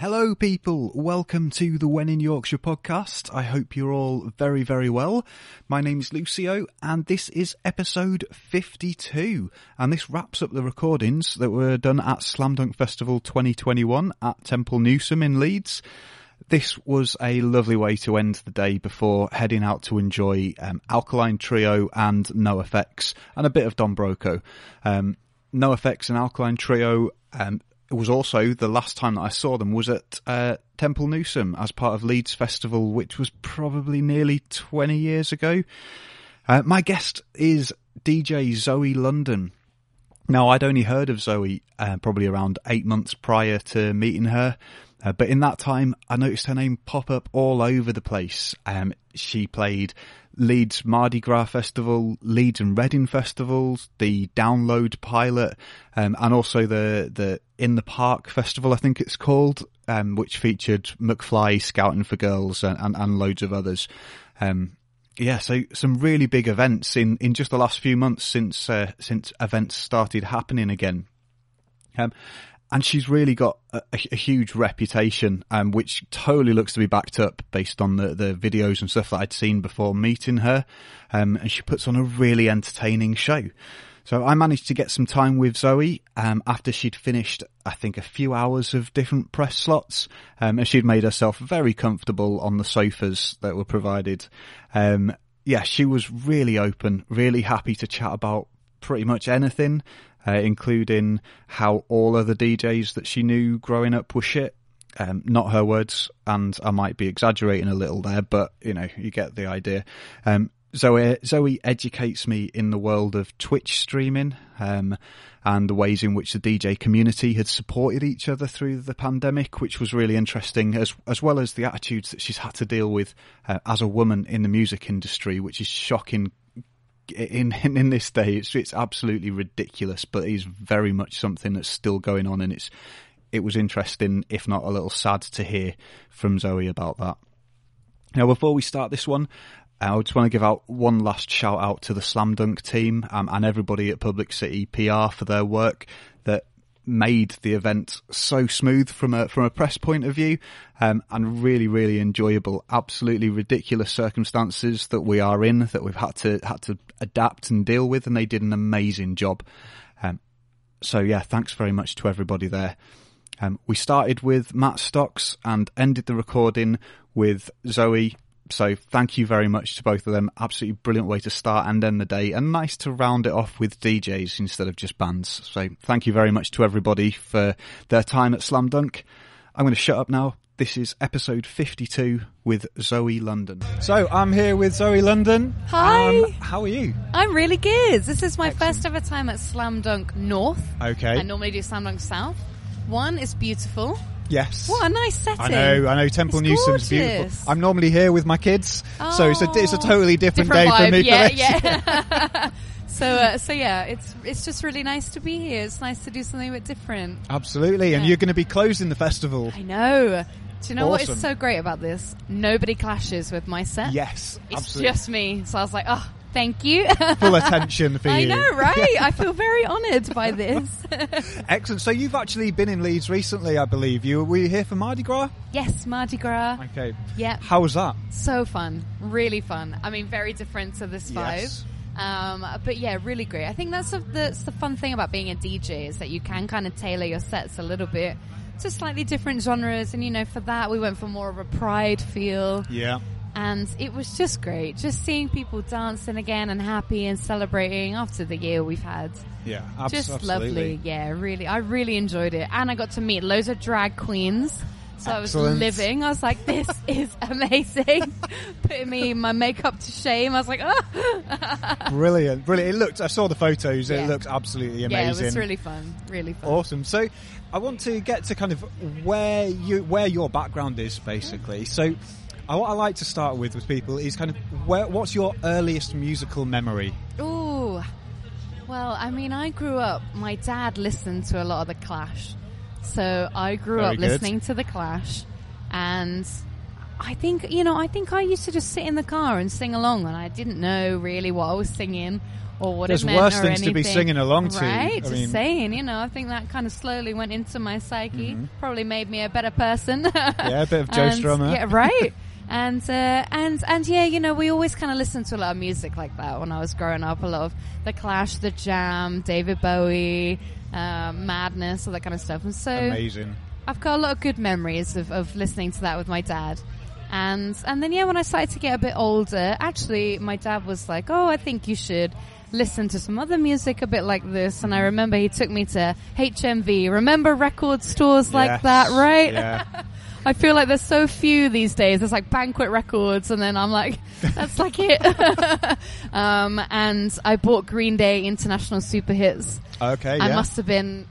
Hello, people. Welcome to the When in Yorkshire podcast. I hope you're all very, very well. My name is Lucio, and this is episode 52. And this wraps up the recordings that were done at Slam Dunk Festival 2021 at Temple Newsam in Leeds. This was a lovely way to end the day before heading out to enjoy um, Alkaline Trio and NOFX and a bit of Don Broco. Um, NOFX and Alkaline Trio um, was also the last time that I saw them was at uh, Temple Newsam as part of Leeds Festival, which was probably nearly 20 years ago. Uh, my guest is DJ Zoe London. Now, I'd only heard of Zoe uh, probably around eight months prior to meeting her. Uh, but in that time, I noticed her name pop up all over the place. Um, she played Leeds Mardi Gras Festival, Leeds and Reading festivals, the Download Pilot, um, and also the the In the Park Festival, I think it's called, um, which featured McFly Scouting for Girls and, and, and loads of others. Um, yeah, so some really big events in, in just the last few months since uh, since events started happening again. Um, and she's really got a, a huge reputation, um, which totally looks to be backed up based on the, the videos and stuff that I'd seen before meeting her. Um, and she puts on a really entertaining show. So I managed to get some time with Zoe um, after she'd finished, I think, a few hours of different press slots, um, and she'd made herself very comfortable on the sofas that were provided. Um, yeah, she was really open, really happy to chat about pretty much anything uh, including how all other DJs that she knew growing up were shit. Um, not her words, and I might be exaggerating a little there, but you know, you get the idea. Um, Zoe, Zoe educates me in the world of Twitch streaming um, and the ways in which the DJ community had supported each other through the pandemic, which was really interesting, as as well as the attitudes that she's had to deal with uh, as a woman in the music industry, which is shocking in, in, in this day, it's it's absolutely ridiculous, but it is very much something that's still going on, and it's it was interesting, if not a little sad, to hear from Zoe about that. Now, before we start this one, I just want to give out one last shout out to the Slam Dunk team um, and everybody at Public City PR for their work that made the event so smooth from a from a press point of view, um, and really really enjoyable. Absolutely ridiculous circumstances that we are in that we've had to had to adapt and deal with, and they did an amazing job. Um, so yeah, thanks very much to everybody there. Um, we started with Matt Stocks and ended the recording with Zoe so thank you very much to both of them. Absolutely brilliant way to start and end the day, and nice to round it off with DJs instead of just bands. So thank you very much to everybody for their time at Slam Dunk. I'm going to shut up now. This is episode 52 with Zoe London. So I'm here with Zoe London. Hi. Um, how are you? I'm really good. This is my Excellent. first ever time at Slam Dunk North. Okay. I normally do Slam Dunk South. One is beautiful. Yes. What a nice setting. I know, I know. Temple it's Newsam's beautiful. I'm normally here with my kids, oh, so it's a, it's a totally different, different day vibe. for me. Yeah, yeah. so, uh, so yeah, it's it's just really nice to be here. It's nice to do something a bit different. Absolutely, yeah. and you're going to be closing the festival. I know. Do you know awesome. what is so great about this? Nobody clashes with my set. Yes, it's absolutely. just me. So I was like, oh, Thank you. Full attention for you. I know, right? I feel very honoured by this. Excellent. So you've actually been in Leeds recently, I believe. You were you here for Mardi Gras? Yes, Mardi Gras. Okay. Yeah. How was that? So fun. Really fun. I mean, very different to this vibe. Yes. Um, but yeah, really great. I think that's the, that's the fun thing about being a DJ is that you can kind of tailor your sets a little bit to slightly different genres. And you know, for that we went for more of a pride feel. Yeah and it was just great just seeing people dancing again and happy and celebrating after the year we've had yeah abs- just absolutely. lovely yeah really i really enjoyed it and i got to meet loads of drag queens so Excellent. I was living. I was like, "This is amazing." Putting me my makeup to shame. I was like, "Oh, brilliant, brilliant!" It looked. I saw the photos. Yeah. It looks absolutely amazing. Yeah, it was really fun. Really fun. Awesome. So, I want to get to kind of where you where your background is, basically. So, what I like to start with with people is kind of where, what's your earliest musical memory? Ooh, well, I mean, I grew up. My dad listened to a lot of the Clash, so I grew Very up good. listening to the Clash, and I think you know, I think I used to just sit in the car and sing along, and I didn't know really what I was singing or what There's it meant worse or things to be singing along to. Right, I just mean- saying. You know, I think that kind of slowly went into my psyche. Mhm. Probably made me a better person. Yeah, a bit of Joe And- Strummer. Yeah, right. And uh, and and yeah, you know, we always kind of listened to a lot of music like that when I was growing up. A lot of the Clash, the Jam, David Bowie, uh, Madness, all that kind of stuff. And so Amazing. I've got a lot of good memories of, of listening to that with my dad. And and then yeah, when I started to get a bit older, actually my dad was like, "Oh, I think you should listen to some other music a bit like this." And I remember he took me to HMV. Remember record stores like Yes. that, right? Yeah. I feel like there's so few these days. There's like banquet records, and then I'm like, that's like it. um, and I bought Green Day International Super Hits. Okay. I yeah. must have been,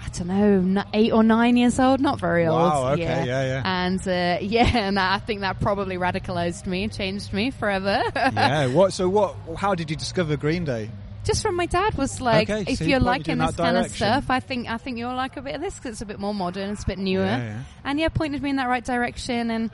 I don't know, eight or nine years old, not very old. Wow, okay, yeah, yeah. And uh, yeah, and I think that probably radicalized me, changed me forever. yeah. What? So what? How did you discover Green Day? Just from my dad was like, Okay, if you're pointed you in liking this kind of stuff, I think I think you'll like a bit of this because it's a bit more modern, it's a bit newer, Yeah, yeah. and yeah, pointed me in that right direction. And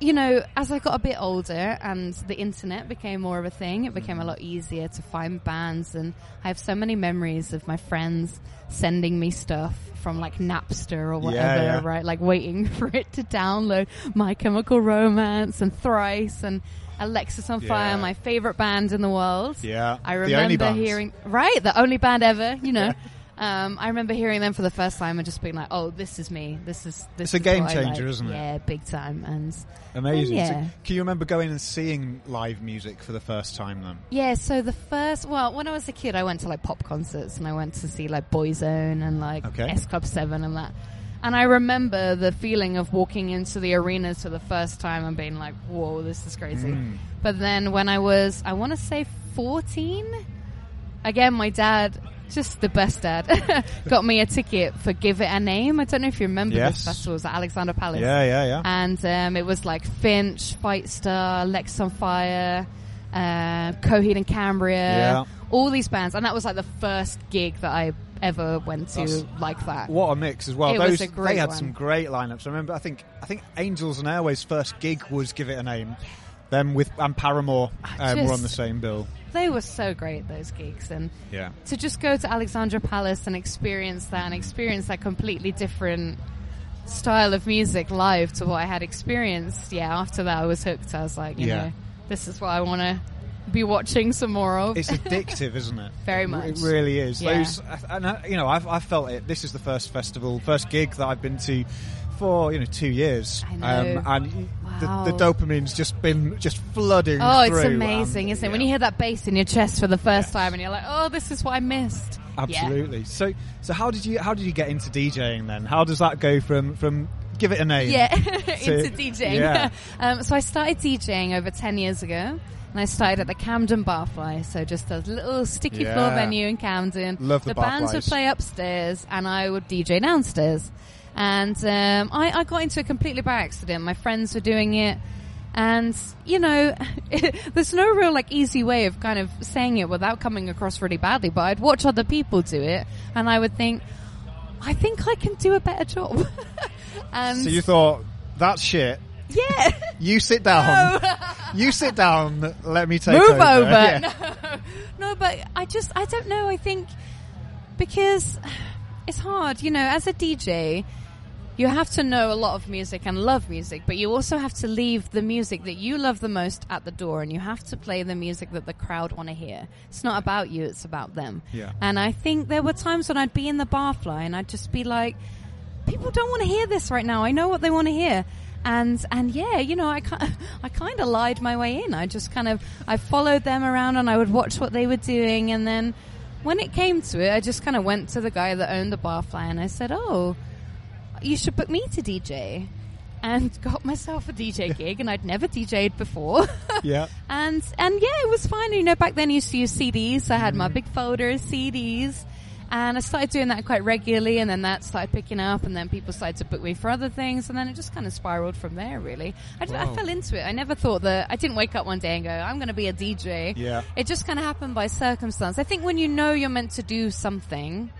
you know, as I got a bit older and the internet became more of a thing, it became a mm. lot easier to find bands. And I have so many memories of my friends sending me stuff from like Napster or whatever, yeah. right? Like waiting for it to download My Chemical Romance and Thrice and Alexisonfire, Yeah. my favorite band in the world. Yeah. I The only remember hearing right, the only band ever, you know. Um, I remember hearing them for the first time and just being like, "Oh, this is me. This is this." It's a is game changer, like." isn't it? Yeah, big time. And Amazing. Yeah. So can you remember going and seeing live music for the first time then? yeah, so the first, well, when I was a kid, I went to like pop concerts and I went to see like Boyzone and like Okay. S Club Seven and that. And I remember the feeling of walking into the arenas for the first time and being like, "Whoa, this is crazy." Mm. But then when I was, I want to say 14, again, my dad, just the best dad, got me a ticket for Give It a Name. I don't know if you remember Yes. this festival. It was at Alexandra Palace. Yeah, yeah, yeah. And um, it was like Finch, Fightstar, Lex on Fire, uh, Coheed and Cambria, Yeah. all these bands. And that was like the first gig that I ever went to That's- like that. What a mix as well. It Those was a great they had one. some great lineups. I remember. I think I think Angels and Airwaves' first gig was Give It a Name. Them with and Paramore um, were on the same bill. They were so great, those gigs. And Yeah. to just go to Alexandra Palace and experience that and experience that completely different style of music live to what I had experienced. Yeah, after that I was hooked. I was like, you Yeah. know, this is what I want to be watching some more of. It's addictive, isn't it? Very much. It really is. Yeah. Those, and I, you know, I've, I've felt it. This is the first festival, first gig that I've been to for you know two years, I know. Um, and Wow. the, the dopamine's just been just flooding. Oh, it's amazing, and, isn't it? When you hear that bass in your chest for the first Yes. time and you're like, oh, this is what I missed. Yeah. Absolutely. So, so how did you how did you get into DJing then? How does that go from from give it a name? Yeah, to- into DJing. yeah. um, so I started DJing over 10 years ago. And I started at the Camden Barfly, so just a little sticky floor venue in Camden. Love the the bands would play upstairs, and I would DJ downstairs. And um, I, I got into it completely by accident. My friends were doing it, and you know, there's no real like easy way of kind of saying it without coming across really badly. But I'd watch other people do it, and I would think, I think I can do a better job. and So you thought that's shit. Yeah. You sit down. you sit down. Let me take move over. over. Yeah. No. no, but I just I don't know. I think because it's hard, you know, as a DJ, you have to know a lot of music and love music, but you also have to leave the music that you love the most at the door, and you have to play the music that the crowd want to hear. It's not about you; it's about them. Yeah. And I think there were times when I'd be in the barfly and I'd just be like, people don't want to hear this right now. I know what they want to hear. And, and yeah, you know, I, I kind of lied my way in. I just kind of, I followed them around and I would watch what they were doing. And then when it came to it, I just kind of went to the guy that owned the barfly and I said, oh, you should book me to DJ. And got myself a DJ gig and I'd never DJ'd before. Yeah. and and yeah, it was fine. You know, back then I used to use CDs. I had my mm-hmm. big folder of CDs, and I started doing that quite regularly. And then that started picking up, and then people started to book me for other things, and then it just kind of spiraled from there. Really, I, Wow. fell into it. I never thought that. I didn't wake up one day and go, "I'm going to be a DJ." Yeah. It just kind of happened by circumstance. I think when you know you're meant to do something,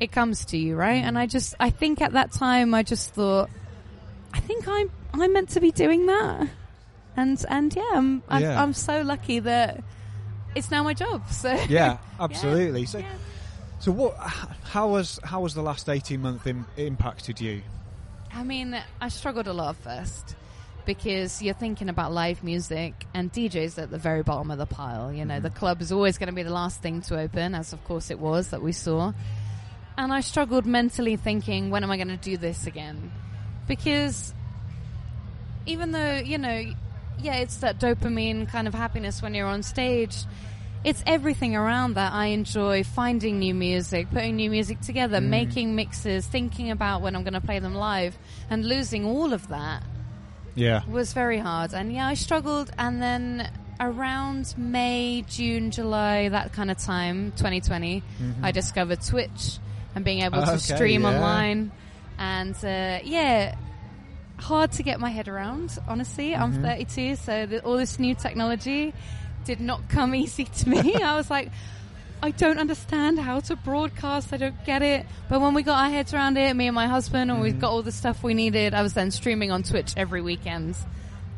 it comes to you, right? Mm. And I just, I think at that time, I just thought, I think I'm, I'm meant to be doing that. And, and yeah, I'm, I'm, Yeah. I'm so lucky that it's now my job. So Yeah, absolutely. So, yeah. So what? How was how was the last eighteen month Im- impacted you? I mean, I struggled a lot at first because you're thinking about live music and DJs at the very bottom of the pile. You know, the mm. club is always going to be the last thing to open, as of course it was that we saw. And I struggled mentally thinking, when am I going to do this again? Because even though, you know, yeah, it's that dopamine kind of happiness when you're on stage. It's everything around that I enjoy finding new music, putting new music together, mm. making mixes, thinking about when I'm going to play them live, and losing all of that Yeah, was very hard. And yeah, I struggled. And then around May, June, July, that kind of time, 2020, mm-hmm. I discovered Twitch and being able to Okay, stream yeah. online. And uh, yeah, hard to get my head around, honestly. I'm mm-hmm. 32, so all this new technology did not come easy to me. I was like, I don't understand how to broadcast. I don't get it. But when we got our heads around it, me and my husband, and we mm-hmm. got all the stuff we needed, I was then streaming on Twitch every weekend.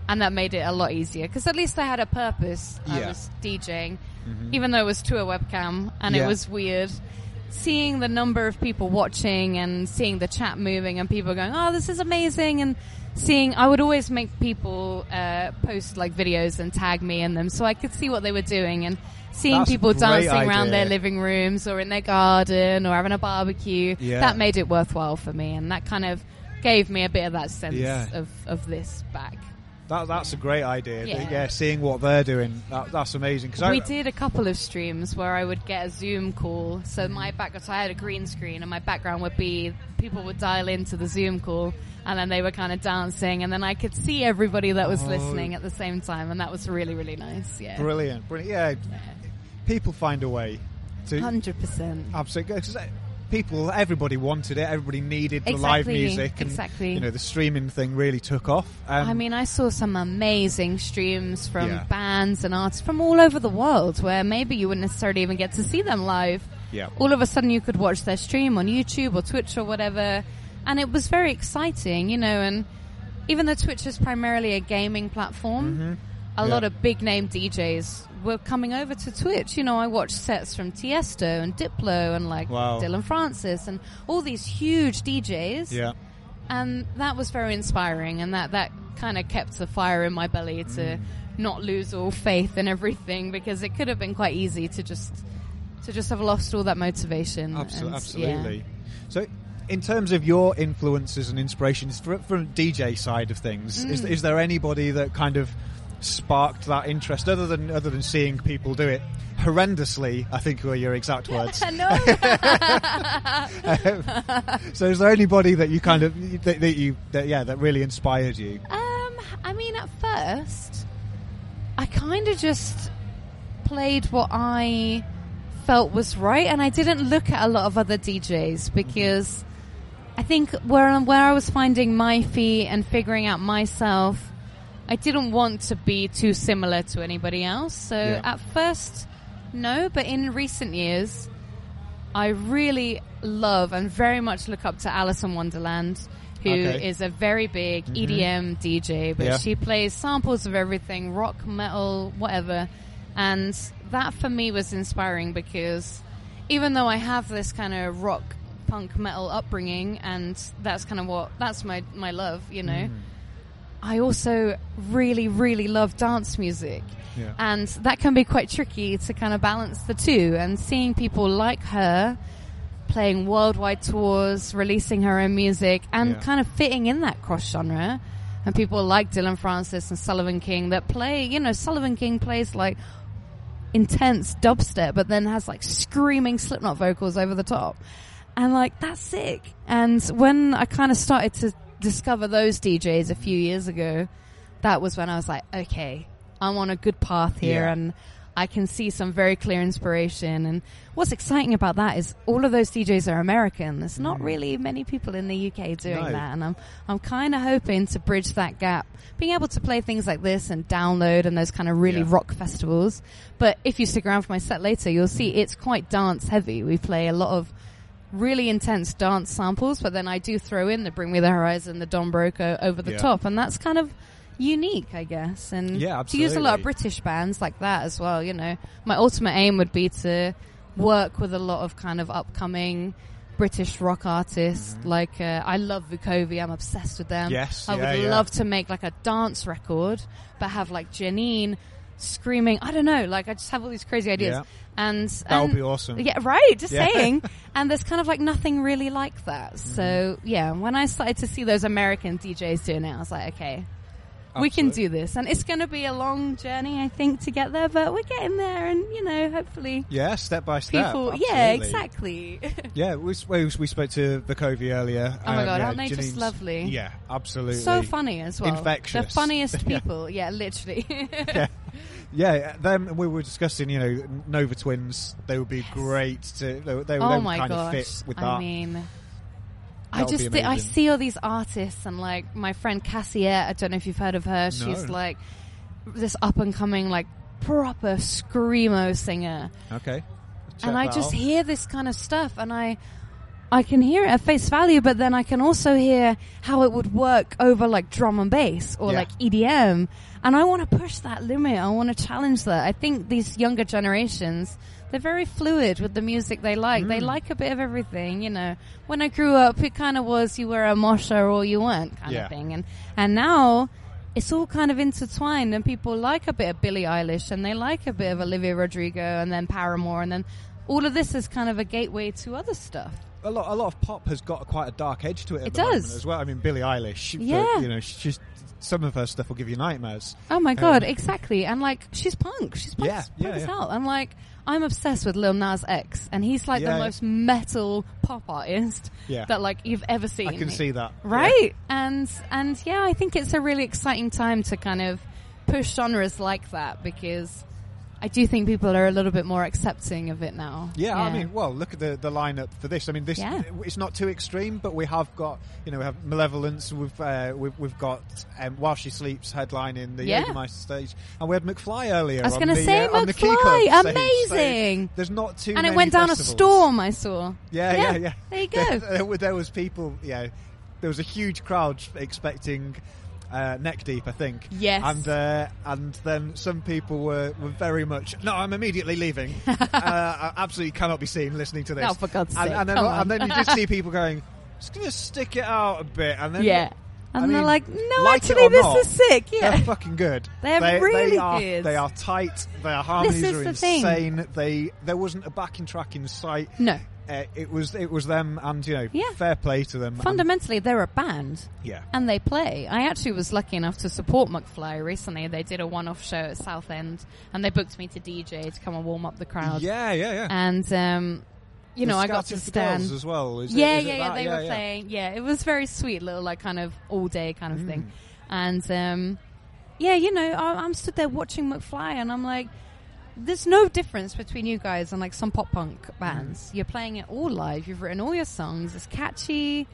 And that made it a lot easier because at least I had a purpose. I was DJing, mm-hmm. even though it was to a webcam and Yeah. it was weird. Seeing the number of people watching and seeing the chat moving and people going, "Oh, this is amazing!" and seeing, I would always make people uh, post like videos and tag me in them so I could see what they were doing and seeing That's people dancing around their living rooms or in their garden or having a barbecue. Yeah. That made it worthwhile for me, and that kind of gave me a bit of that sense Yeah. of, of this back. That, that's a great idea. Yeah. Yeah, seeing what they're doing, that, that's amazing. Because we did a couple of streams where I would get a Zoom call. So my background, so I had a green screen, and my background would be people would dial into the Zoom call, and then they were kind of dancing, and then I could see everybody that was Oh. listening at the same time, and that was really really nice. Yeah, brilliant, brilliant. Yeah, people find a way to hundred percent. absolutely. People, everybody wanted it. Everybody needed the live music, and exactly. you know the streaming thing really took off. Um, I mean, I saw some amazing streams from Yeah. bands and artists from all over the world where maybe you wouldn't necessarily even get to see them live. yeah, all of a sudden you could watch their stream on YouTube or Twitch or whatever. And it was very exciting, you know, and even though Twitch is primarily a gaming platform, a Yeah. lot of big name DJs were coming over to Twitch. You know, I watched sets from Tiesto and Diplo and like Wow. Dillon Francis and all these huge DJs. yeah. And that was very inspiring and that, that kind of kept the fire in my belly Mm. to not lose all faith in everything because it could have been quite easy to just to just have lost all that motivation. Abso- and, absolutely. So, in terms of your influences and inspirations fr- from DJ side of things, is, Mm. is there anybody that kind of sparked that interest other than other than seeing people do it horrendously? I think were your exact words. No. so, is there anybody that you kind of that, that you that yeah that really inspired you? um, I mean, at first, I kind of just played what I felt was right, and I didn't look at a lot of other DJs because I think where where I was finding my feet and figuring out myself, I didn't want to be too similar to anybody else. So Yeah. at first, no, but in recent years, I really love and very much look up to Alison Wonderland, who is Okay. Mm-hmm. a very big EDM DJ, but Yeah. she plays samples of everything, rock, metal, whatever. And that for me was inspiring because even though I have this kind of rock, punk, metal upbringing, and that's kind of what, that's my, my love, you know, Mm. I also really, really love dance music. Yeah. And that can be quite tricky to kind of balance the two. And seeing people like her playing worldwide tours, releasing her own music, and Yeah. kind of fitting in that cross genre. And people like Dillon Francis and Sullivan King that play, you know, Sullivan King plays like intense dubstep, but then has like screaming Slipknot vocals over the top. And like, that's sick. And when I kind of started to discover those DJs a few years ago, that was when I was like, okay, I'm on a good path here Yeah. and I can see some very clear inspiration. And what's exciting about that is all of those DJs are American. There's not really many people in the UK doing Mm. No. that. And I'm, I'm kind of hoping to bridge that gap, being able to play things like this and download and those kind of really Yeah. rock festivals. But if you stick around for my set later, you'll see it's quite dance heavy. We play a lot of really intense dance samples, but then I do throw in the Bring Me the Horizon, the Don Broco over the Yeah. top. And that's kind of, unique, I guess, and Yeah, to use a lot of. British bands like that as well. You know, my ultimate aim would be to work with a lot of kind of upcoming British rock artists. Like uh, I love Vukovi, I'm obsessed with them. Mm-hmm. Yes, I yeah, would yeah. love to make like a dance record, but have like Janine screaming. I don't know, like I just have all these crazy ideas, Yeah. and That would be awesome. yeah, right. Just Yeah. saying. And there's kind of like nothing really like that. Mm-hmm. So yeah, when I started to see those American DJs doing it, I was like, okay, we can do this. And it's going to be a long journey, I think, to get there, but we're getting there. And you know, hopefully, Yeah, step by step. people. Yeah, exactly. Yeah, we, we, we spoke to Vukovi earlier. Oh my Um, God, yeah, aren't they just lovely? Yeah, absolutely. so funny as well. Infectious. The funniest people. yeah, literally. yeah. Yeah, them we were discussing. You know, Nova Twins. They would be great to. They, they, oh they would my kind gosh! of fit with that. I mean, I That would be just I see all these artists and like my friend Cassyette. I don't know if you've heard of her. She's No. like this up and coming like proper screamo singer, okay. Check and I that just out. hear this kind of stuff, and I. I can hear it at face value, but then I can also hear how it would work over like drum and bass or Yeah. like EDM. And I want to push that limit. I want to challenge that. I think these younger generations, they're very fluid with the music they like. They Mm. like a bit of everything, you know. When I grew up, it kind of was you were a mosher or you weren't kind Yeah. of thing. And, and now it's all kind of intertwined and people like a bit of Billie Eilish and they like a bit of Olivia Rodrigo and then Paramore and then all of this is kind of a gateway to other stuff. A lot. A lot of pop has got quite a dark edge to it. At It the moment does. as well. I mean, Billie Eilish. for- Yeah. you know, she's some of her stuff will give you nightmares. Oh my god, Um, exactly. And like she's punk. She's punk, Yeah, punk yeah, as yeah. hell. And like I'm obsessed with Lil Nas X and he's like Yeah, the yeah. most metal pop artist Yeah. that like you've ever seen. I can see that. Right? And and yeah, I think it's a really exciting time to kind of push genres like that because I do think people are a little bit more accepting of it now. Yeah, I mean, well, look at the the lineup for this. I mean, this Yeah. it's not too extreme, but we have got you know we have Malevolence. We've uh, we've, we've got um, While She Sleeps headlining the Yeah. Jägermeister stage, and we had McFly earlier. I was gonna say uh, on the McFly, So amazing. there's not too and it went down festivals. a storm, I saw. Yeah, yeah, yeah. There you go. There, there was people. Yeah, there was a huge crowd expecting. Uh, neck deep, I think. Yes. and uh, and then some people were, were very much. No, I'm immediately leaving. uh, I absolutely cannot be seen listening to this. Oh, for God's and, sake, and then, and then you just see people going, "Just gonna stick it out a bit," and then yeah. And I they're mean, like, no, like actually, this not, is sick. Yeah. They're fucking good. They're they, really they are, good. They are tight. Their harmonies are the thing. insane. They there wasn't a backing track in sight. No. Uh, it was it was them, and you know, Yeah. fair play to them. Fundamentally, they're a band. yeah, and they play. I actually was lucky enough to support McFly recently. They did a one-off show at Southend, and they booked me to DJ to come and warm up the crowd. yeah, yeah, yeah. And um, you The know, I got to stand. as well. Is yeah, it yeah, yeah. They yeah, were yeah. playing. Yeah, it was very sweet, little like kind of all day kind of Mm. thing. And um, yeah, you know, I, I'm stood there watching McFly, and I'm like. There's no difference between you guys and like some pop punk bands. Mm-hmm. You're playing it all live. You've written all your songs. It's catchy.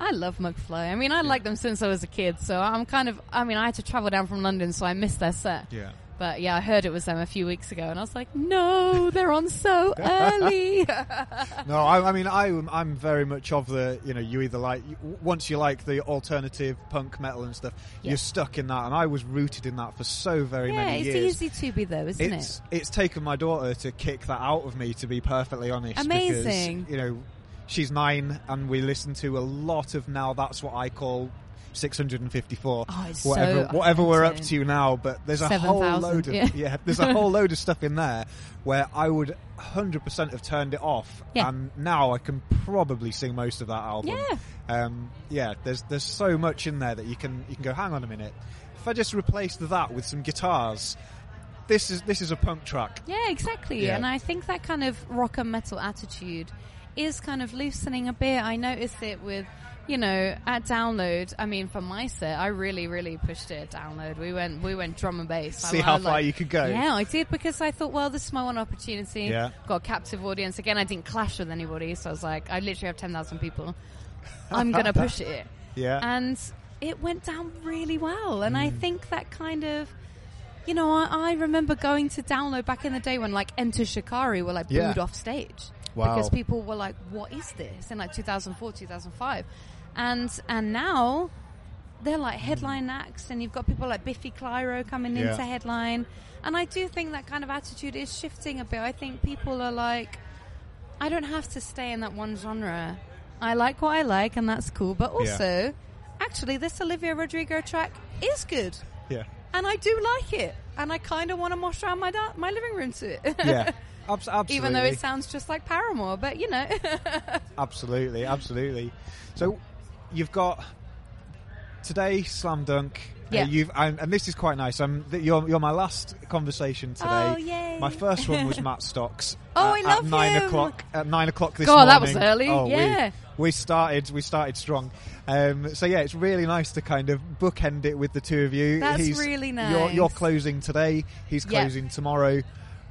I love McFly. I mean, I like them since I was a kid, so I'm kind of. I mean, I had to travel down from London, so I missed their set. Yeah. But yeah, I heard it was them a few weeks ago, and I was like, no, they're on so early. No, I, I mean, I, I'm very much of the, you know, you either like, once you like the alternative punk metal and stuff, Yeah. you're stuck in that. And I was rooted in that for so very yeah, many years. it's easy to be though, isn't it's it? it's taken my daughter to kick that out of me, to be perfectly honest. Amazing. Because, you know, she's nine, and we listen to a lot of now. That's what I call 654. Oh, it's whatever, so whatever we're up to now. But there's a whole 7,000, load of yeah. yeah. There's a whole load of stuff in there where I would 100% have turned it off, Yeah. and now I can probably sing most of that album. Yeah. Um, yeah, there's there's so much in there that you can you can go. Hang on a minute. If I just replaced that with some guitars, this is this is a punk track. Yeah, exactly. Yeah. And I think that kind of rock and metal attitude is kind of loosening a bit. I noticed it with, you know, at download. I mean, for my set, I really, really pushed it at download. We went, we went drum and bass. See I how was far like- you could go. Yeah, I did because I thought, well, this is my one opportunity. Yeah. Got a captive audience. Again, I didn't clash with anybody, so I was like, I literally have ten thousand people. I'm gonna push it. Yeah. and it went down really well. And Mm. I think that kind of, you know, I, I remember going to download back in the day when like Enter Shikari were like Yeah. booed off stage Wow. because people were like, "What is this?" in like 2004, 2005, and and now they're like headline acts, and you've got people like Biffy Clyro coming Yeah. into headline. And I do think that kind of attitude is shifting a bit. I think people are like, I don't have to stay in that one genre. I like what I like, and that's cool. But also, actually, this Olivia Rodrigo track is good, Yeah. and I do like it, and I kind of want to mosh around my da- my living room to it. Yeah. Absolutely. Even though it sounds just like Paramore, but you know. Absolutely, absolutely. So you've got today slam dunk. Uh, Yeah. you've and, and this is quite nice. Um, th- you're you're my last conversation today. Oh, yay. My first one was Matt Stocks. Oh, at, I love at nine him. o'clock. At nine o'clock this God, morning. that was early. Oh, we- Yeah. We, started. We started strong. Um, so yeah, it's really nice to kind of bookend it with the two of you. That's He's, really You're, you're closing today. He's Yeah. closing tomorrow.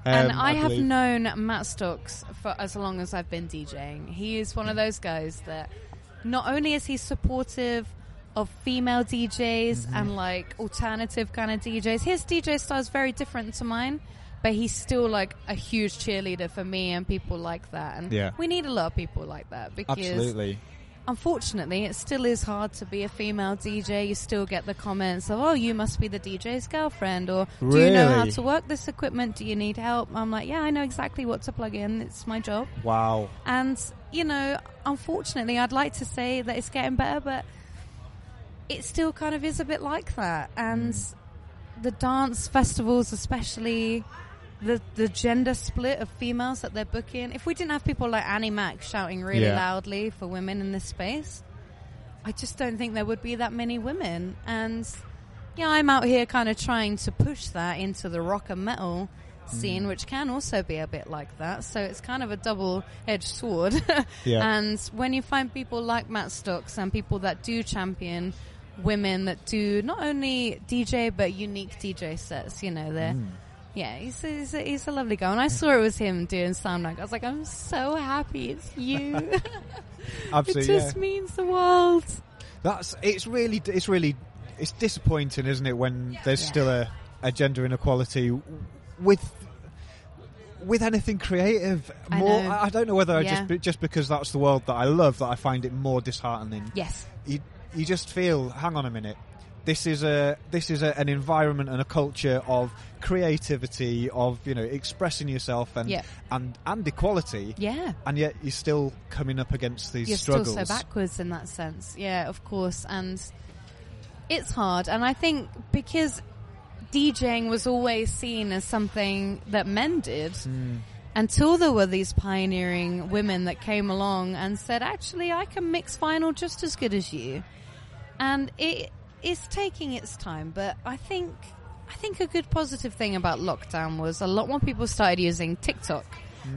Um, and I, have known Matt Stocks for as long as I've been DJing. He is one of those guys that not only is he supportive of female DJs Mm-hmm. and like alternative kind of DJs, his DJ style is very different to mine. But he's still like a huge cheerleader for me and people like that. And Yeah. we need a lot of people like that because Absolutely. Unfortunately, it still is hard to be a female DJ. You still get the comments of, "Oh, you must be the DJ's girlfriend," or "Do you know how to work this equipment? Do you need help?" I'm like, "Yeah, I know exactly what to plug in. It's my job." Wow. And you know, unfortunately, I'd like to say that it's getting better, but it still kind of is a bit like that. And mm. the dance festivals, especially. The, the gender split of females that they're booking. If we didn't have people like Annie Mac shouting really Yeah. loudly for women in this space, I just don't think there would be that many women. And yeah, I'm out here kind of trying to push that into the rock and metal hmm. scene, which can also be a bit like that. So it's kind of a double edged sword. Yeah. and when you find people like Matt Stocks and people that do champion women that do not only DJ but unique DJ sets, you know, they're. Hmm. Yeah, he's a, he's, a, he's a lovely guy. And I saw it was him doing Sound Like, I was like, I'm so happy it's you. Absolutely, it just yeah. means the world. That's it's really it's really it's disappointing, isn't it, when there's Yeah. still a, a gender inequality with with anything creative. I More, know. I, I don't know whether I just be- just because that's the world that I love that I find it more disheartening. Yes. You you just feel, hang on a minute. This is a this is a, an environment and a culture of creativity, of you know expressing yourself and Yeah. and and equality, Yeah. and yet you're still coming up against these You're struggles. still so backwards in that sense. Yeah, of course. And it's hard. And I think because DJing was always seen as something that men did Hmm. until there were these pioneering women that came along and said, actually, I can mix vinyl just as good as you. And it is taking its time, but I think I think a good positive thing about lockdown was a lot more people started using TikTok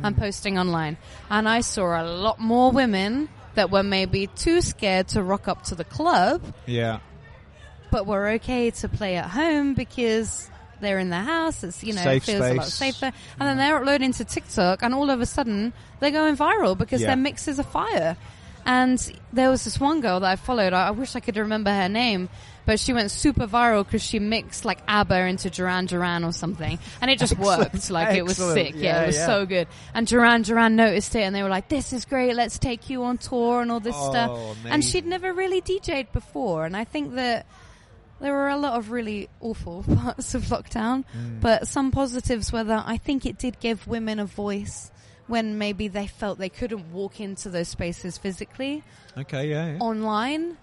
and mm. posting online, and I saw a lot more women that were maybe too scared to rock up to the club, Yeah. but were okay to play at home because they're in their house. It's you know Safe it feels a lot safer, and then mm. they're uploading to TikTok, and all of a sudden they're going viral because Yeah. their mixes are fire. And there was this one girl that I followed. I, I wish I could remember her name, but she went super viral because she mixed like ABBA into Duran Duran or something, and it just Excellent. worked. Like it was sick. Yeah, Yeah, it was yeah. so good. And Duran Duran noticed it, and they were like, "This is great. Let's take you on tour and all this Oh, stuff." amazing. And she'd never really DJ'd before, and I think that there were a lot of really awful parts of lockdown, Mm. but some positives were that I think it did give women a voice when maybe they felt they couldn't walk into those spaces physically. Okay. Yeah. yeah. Online,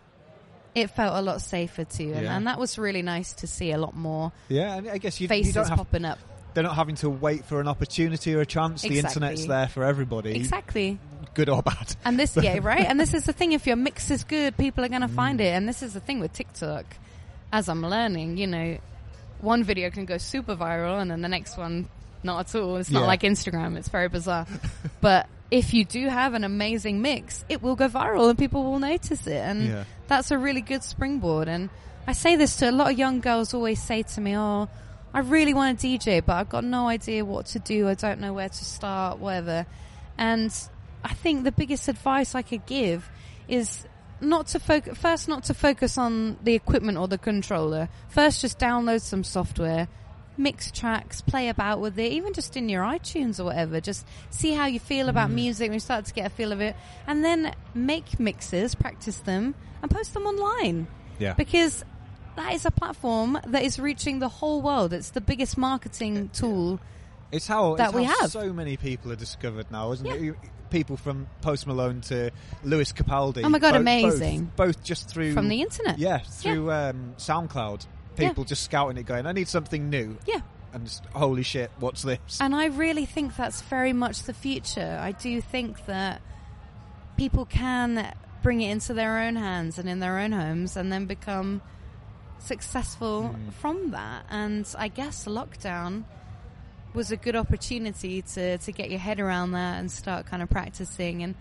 it felt a lot safer too, and, Yeah. and that was really nice to see a lot more Yeah, and I guess you, you faces don't have, popping up. they're not having to wait for an opportunity or a chance. The internet's there for everybody, Exactly. good or bad. And this, yeah, right. And this is the thing: if your mix is good, people are going to find Mm. it. And this is the thing with TikTok. As I'm learning, you know, one video can go super viral, and then the next one not at all. It's not Yeah. like Instagram. It's very bizarre. but if you do have an amazing mix, it will go viral, and people will notice it. And Yeah. that's a really good springboard. And I say this to a lot of young girls. Always say to me, "Oh." I really want to DJ, but I've got no idea what to do. I don't know where to start, whatever. And I think the biggest advice I could give is not to focus, first not to focus on the equipment or the controller. First just download some software, mix tracks, play about with it, even just in your iTunes or whatever. Just see how you feel about music when you start to get a feel of it. And then make mixes, practice them, and post them online. Yeah. Because that is a platform that is reaching the whole world. It's the biggest marketing tool. It's how that it's we how have. so many people are discovered now, isn't Yeah. it? People from Post Malone to Lewis Capaldi. Oh my God, both- amazing. Both, both just through From the internet. Yeah, through Um, SoundCloud. Yeah. People just scouting it, going, "I need something new." Yeah. And just, holy shit, what's this? And I really think that's very much the future. I do think that people can bring it into their own hands and in their own homes and then become successful Mm. from that. And I guess lockdown was a good opportunity to, to get your head around that and start kind of practicing. And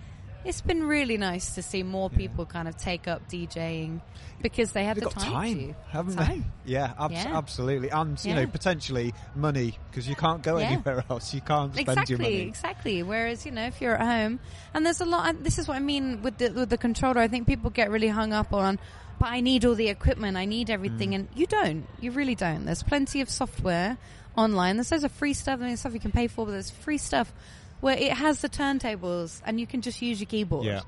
it's been really nice to see more Yeah. people kind of take up DJing because they have They've the got time, time, to. haven't Time. they? Yeah, abs- Yeah. absolutely. And you know, potentially money because you can't go Yeah. anywhere else. You can't spend exactly, your money. exactly. Whereas you know, if you're at home, and there's a lot. and This is what I mean with the with the controller. I think people get really hung up on. But I need all the equipment. I need everything, Mm. and you don't. You really don't. There's plenty of software online. There's loads of free stuff. I mean, stuff you can pay for, but there's free stuff where it has the turntables, and you can just use your keyboard. Yeah.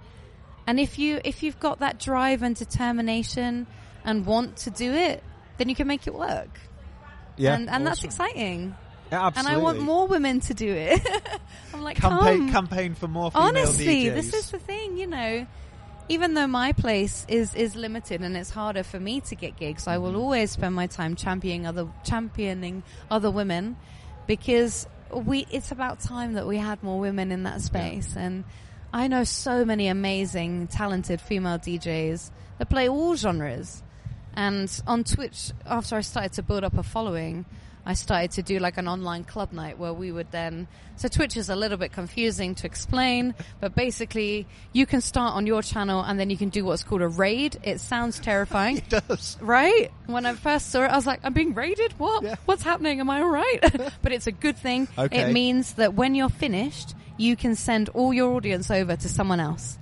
And if you if you've got that drive and determination and want to do it, then you can make it work. Yeah, and and that's exciting. Yeah, And. I want more women to do it. I'm like, campaign come. campaign for more female Honestly, DJs. this is the thing, you know. Even though my place is is limited and it's harder for me to get gigs, I Mm-hmm. will always spend my time championing other championing other women because we it's about time that we had more women in that space and I know so many amazing talented female DJs that play all genres. And on Twitch, after I started to build up a following, I started to do like an online club night where we would then. So Twitch is a little bit confusing to explain, but basically you can start on your channel and then you can do what's called a raid. It sounds terrifying. it does. Right? When I first saw it, I was like, I'm being raided? What? Yeah. What's happening? Am I alright? but it's a good thing. Okay. It means that when you're finished, you can send all your audience over to someone else.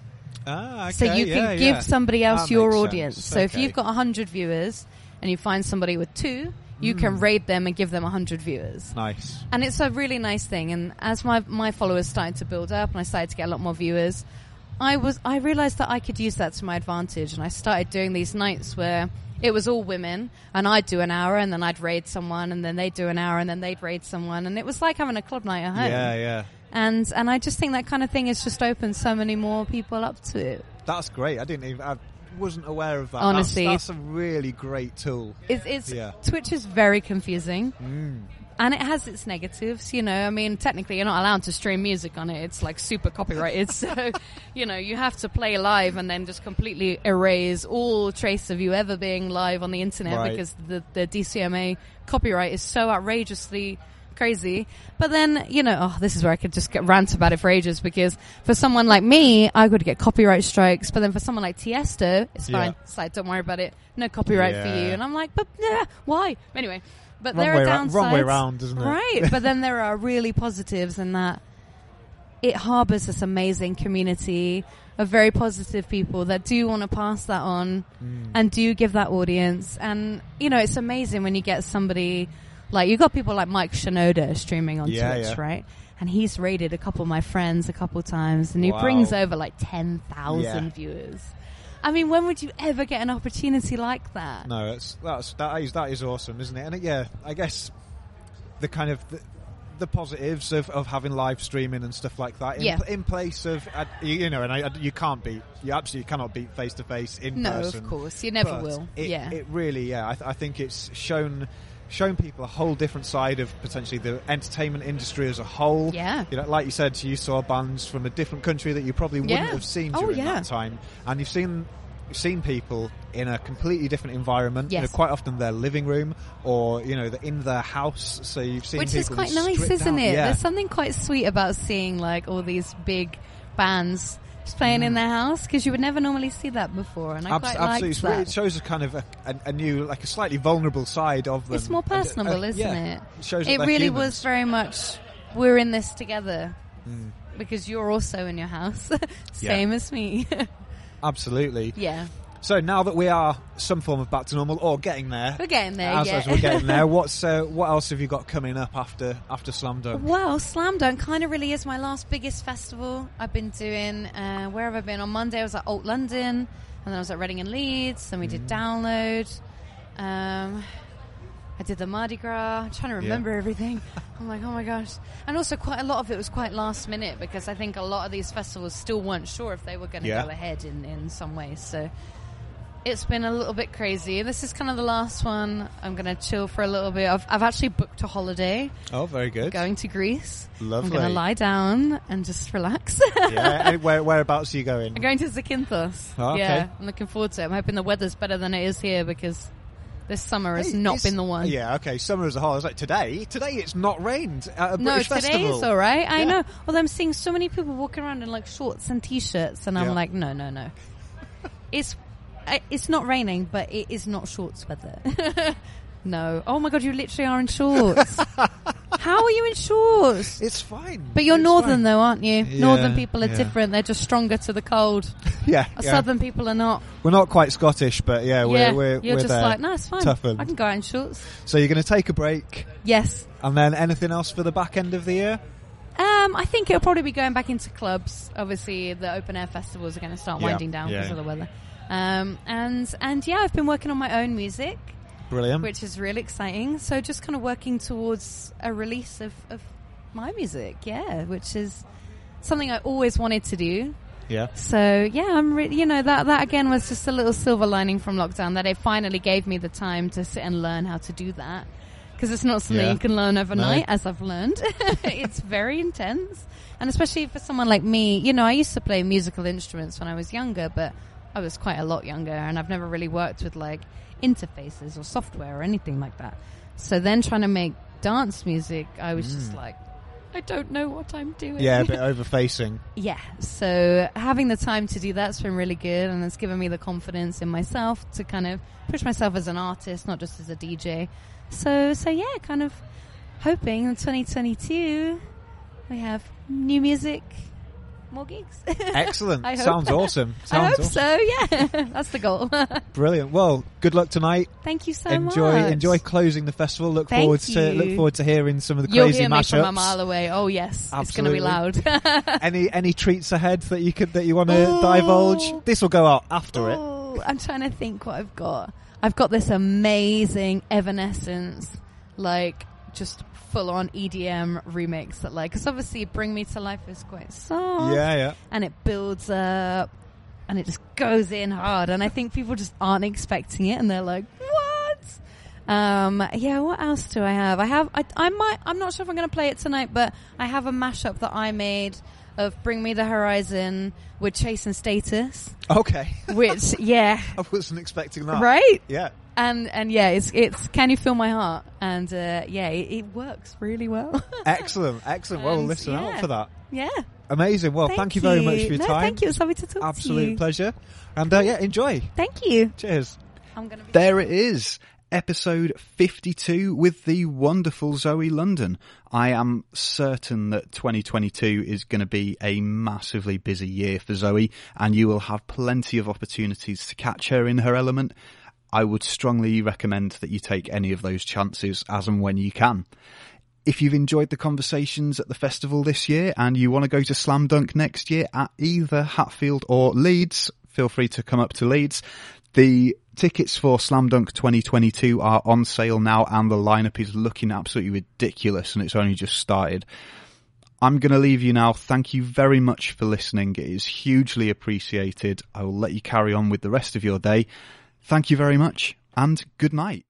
Ah, okay, So you can give yeah. somebody else That your audience. sense. So if you've got 100 viewers and you find somebody with two, you Hmm. can raid them and give them 100 viewers. nice. And it's a really nice thing. And as my, my followers started to build up and I started to get a lot more viewers, I was, I realized that I could use that to my advantage. And I started doing these nights where it was all women and I'd do an hour and then I'd raid someone and then they'd do an hour and then they'd raid someone. And it was like having a club night at home. Yeah, yeah. And, and I just think that kind of thing has just opened so many more people up to it. That's great. I didn't even. I wasn't aware of that. Honestly. that's, that's a really great tool. It's, it's Yeah. Twitch is very confusing, Mm. and it has its negatives. You know, I mean, technically, you're not allowed to stream music on it. It's like super copyrighted, so you know you have to play live and then just completely erase all trace of you ever being live on the internet Right. because the the DCMA copyright is so outrageously crazy. But then, you know, oh, this is where I could just get rant about it for ages because for someone like me, I could get copyright strikes. But then for someone like Tiesto, it's Yeah. fine. It's like, don't worry about it. No copyright for you. And I'm like, but yeah, why? Anyway, but Wrong there are ra- downsides. wrong way round, isn't it? Right. but then there are really positives in that it harbors this amazing community of very positive people that do want to pass that on Mm. and do give that audience. And, you know, it's amazing when you get somebody like, you got people like Mike Shinoda streaming on Yeah, Twitch, yeah. right? And he's raided a couple of my friends a couple of times and he Wow. brings over like 10,000 Yeah. viewers. I mean, when would you ever get an opportunity like that? No, that's that's that is that is awesome, isn't it? And uh, yeah, I guess the kind of the, the positives of, of having live streaming and stuff like that in, Yeah. in place of uh, you, you know, and I, you can't beat you absolutely cannot beat face to face in No, person. No, of course. You never But will. It, yeah. it really, yeah. I, th- I think it's shown shown people a whole different side of potentially the entertainment industry as a whole. Yeah. You know, like you said, you saw bands from a different country that you probably wouldn't Yeah. have seen Oh, during yeah. that time, and you've seen you've seen people in a completely different environment. You know, Yes. quite often their living room or you know in their house. So you've seen Which is quite nice, isn't down. it? Yeah. There's something quite sweet about seeing like all these big bands playing in their house because you would never normally see that before, and I Abs- quite absolutely, really- that. it shows a kind of a, a, a new, like a slightly vulnerable side of them. It's more And, uh, isn't yeah, it? shows It really humans. was very much we're in this together Mm, because you're also in your house, same as me. absolutely. yeah, So now that we are some form of back to normal or getting there, we're getting there. as, yeah, as we're getting there, what's uh, what else have you got coming up after after Slam Dunk? Well, Slam Dunk kind of really is my last biggest festival I've been doing. Uh, where have I been? On Monday I was at Alt London. and then I was at Reading and Leeds, Then we did download. Um, I did the Mardi Gras. I'm trying to remember everything. I'm like, oh my gosh. And also, quite a lot of it was quite last minute because I think a lot of these festivals still weren't sure if they were going to Yeah. go ahead in, in some ways. So it's been a little bit crazy. This is kind of the last one. I'm going to chill for a little bit. I've, I've actually booked a holiday Oh, very good. going to Greece. Lovely. I'm going to lie down and just relax. yeah. And where, whereabouts are you going? I'm going to Zakynthos. Oh, okay. Yeah, I'm looking forward to it. I'm hoping the weather's better than it is here because this summer has Hey, not been the one. Yeah, okay. Summer as a whole. I was like, today, today it's not rained at a No, British today festival. is all right. I Yeah. know. Although I'm seeing so many people walking around in like shorts and t-shirts, and I'm Yeah. like, no, no, no. it's it's not raining, but it is not shorts weather. no. Oh my god, you literally are in shorts. How are you in shorts? It's fine. But you're It's northern fine. though, aren't you? Yeah, northern people are yeah. different. They're just stronger to the cold. Yeah, yeah. Southern people are not. We're not quite Scottish, but yeah, we're yeah, we're, you're we're just there. like, no, it's fine. Toughened. I can go out in shorts. So you're going to take a break, Yes. and then anything else for the back end of the year? Um, I think it'll probably be going back into clubs. Obviously, the open air festivals are going to start winding down because of the weather. Um, and and yeah, I've been working on my own music, Brilliant. which is really exciting. So just kind of working towards a release of, of my music, yeah, which is something I always wanted to do. yeah. So yeah, I'm re- you know that that again was just a little silver lining from lockdown that it finally gave me the time to sit and learn how to do that because it's not something Yeah. you can learn overnight, No. as I've learned. it's very intense, and especially for someone like me, you know, I used to play musical instruments when I was younger, but I was quite a lot younger, and I've never really worked with like interfaces or software or anything like that. So then trying to make dance music, I was just like. I don't know what I'm doing. Mm. Yeah, a bit overfacing. Yeah, so having the time to do that's been really good, and it's given me the confidence in myself to kind of push myself as an artist, not just as a DJ. So, so yeah, kind of hoping in 2022 we have new music, more gigs. Excellent. Sounds awesome. I hope awesome. so. Yeah, that's the goal. Brilliant. Well, good luck tonight. Thank you so enjoy much. enjoy closing the festival. Look Thank forward to you. look forward to hearing some of the You'll crazy hear me mashups. from a mile away. Oh yes, it's going to be loud. any any treats ahead that you could that you want to oh. divulge? This will go out after it. Oh, I'm trying to think what I've got. I've got this amazing Evanescence, like just full on EDM remix that like, because obviously Bring Me to Life is quite soft. Yeah, yeah. And it builds up and it just goes in hard. And I think people just aren't expecting it and they're like, what? Um, yeah, what else do I have? I have, I, I might, I'm not sure if I'm going to play it tonight, but I have a mashup that I made of Bring Me the Horizon with Chase and Status, Okay. which, yeah, I wasn't expecting that. right? Yeah. And and yeah, it's it's Can You Feel My Heart? And uh, yeah, it, it works really well. Excellent. Excellent. Well, And, listen out for that. yeah. Amazing. Well, thank, you very much for your no, time. Thank you. It's lovely to talk to Absolute pleasure. And uh, yeah, enjoy. Thank you. Cheers. I'm gonna be There it is. Episode 52 with the wonderful Zoe London. I am certain that 2022 is going to be a massively busy year for Zoe and you will have plenty of opportunities to catch her in her element. I would strongly recommend that you take any of those chances as and when you can. If you've enjoyed the conversations at the festival this year and you want to go to Slam Dunk next year at either Hatfield or Leeds, feel free to come up to Leeds. The tickets for Slam Dunk 2022 are on sale now and the lineup is looking absolutely ridiculous and it's only just started. I'm going to leave you now. Thank you very much for listening. It is hugely appreciated. I will let you carry on with the rest of your day. Thank you very much and good night.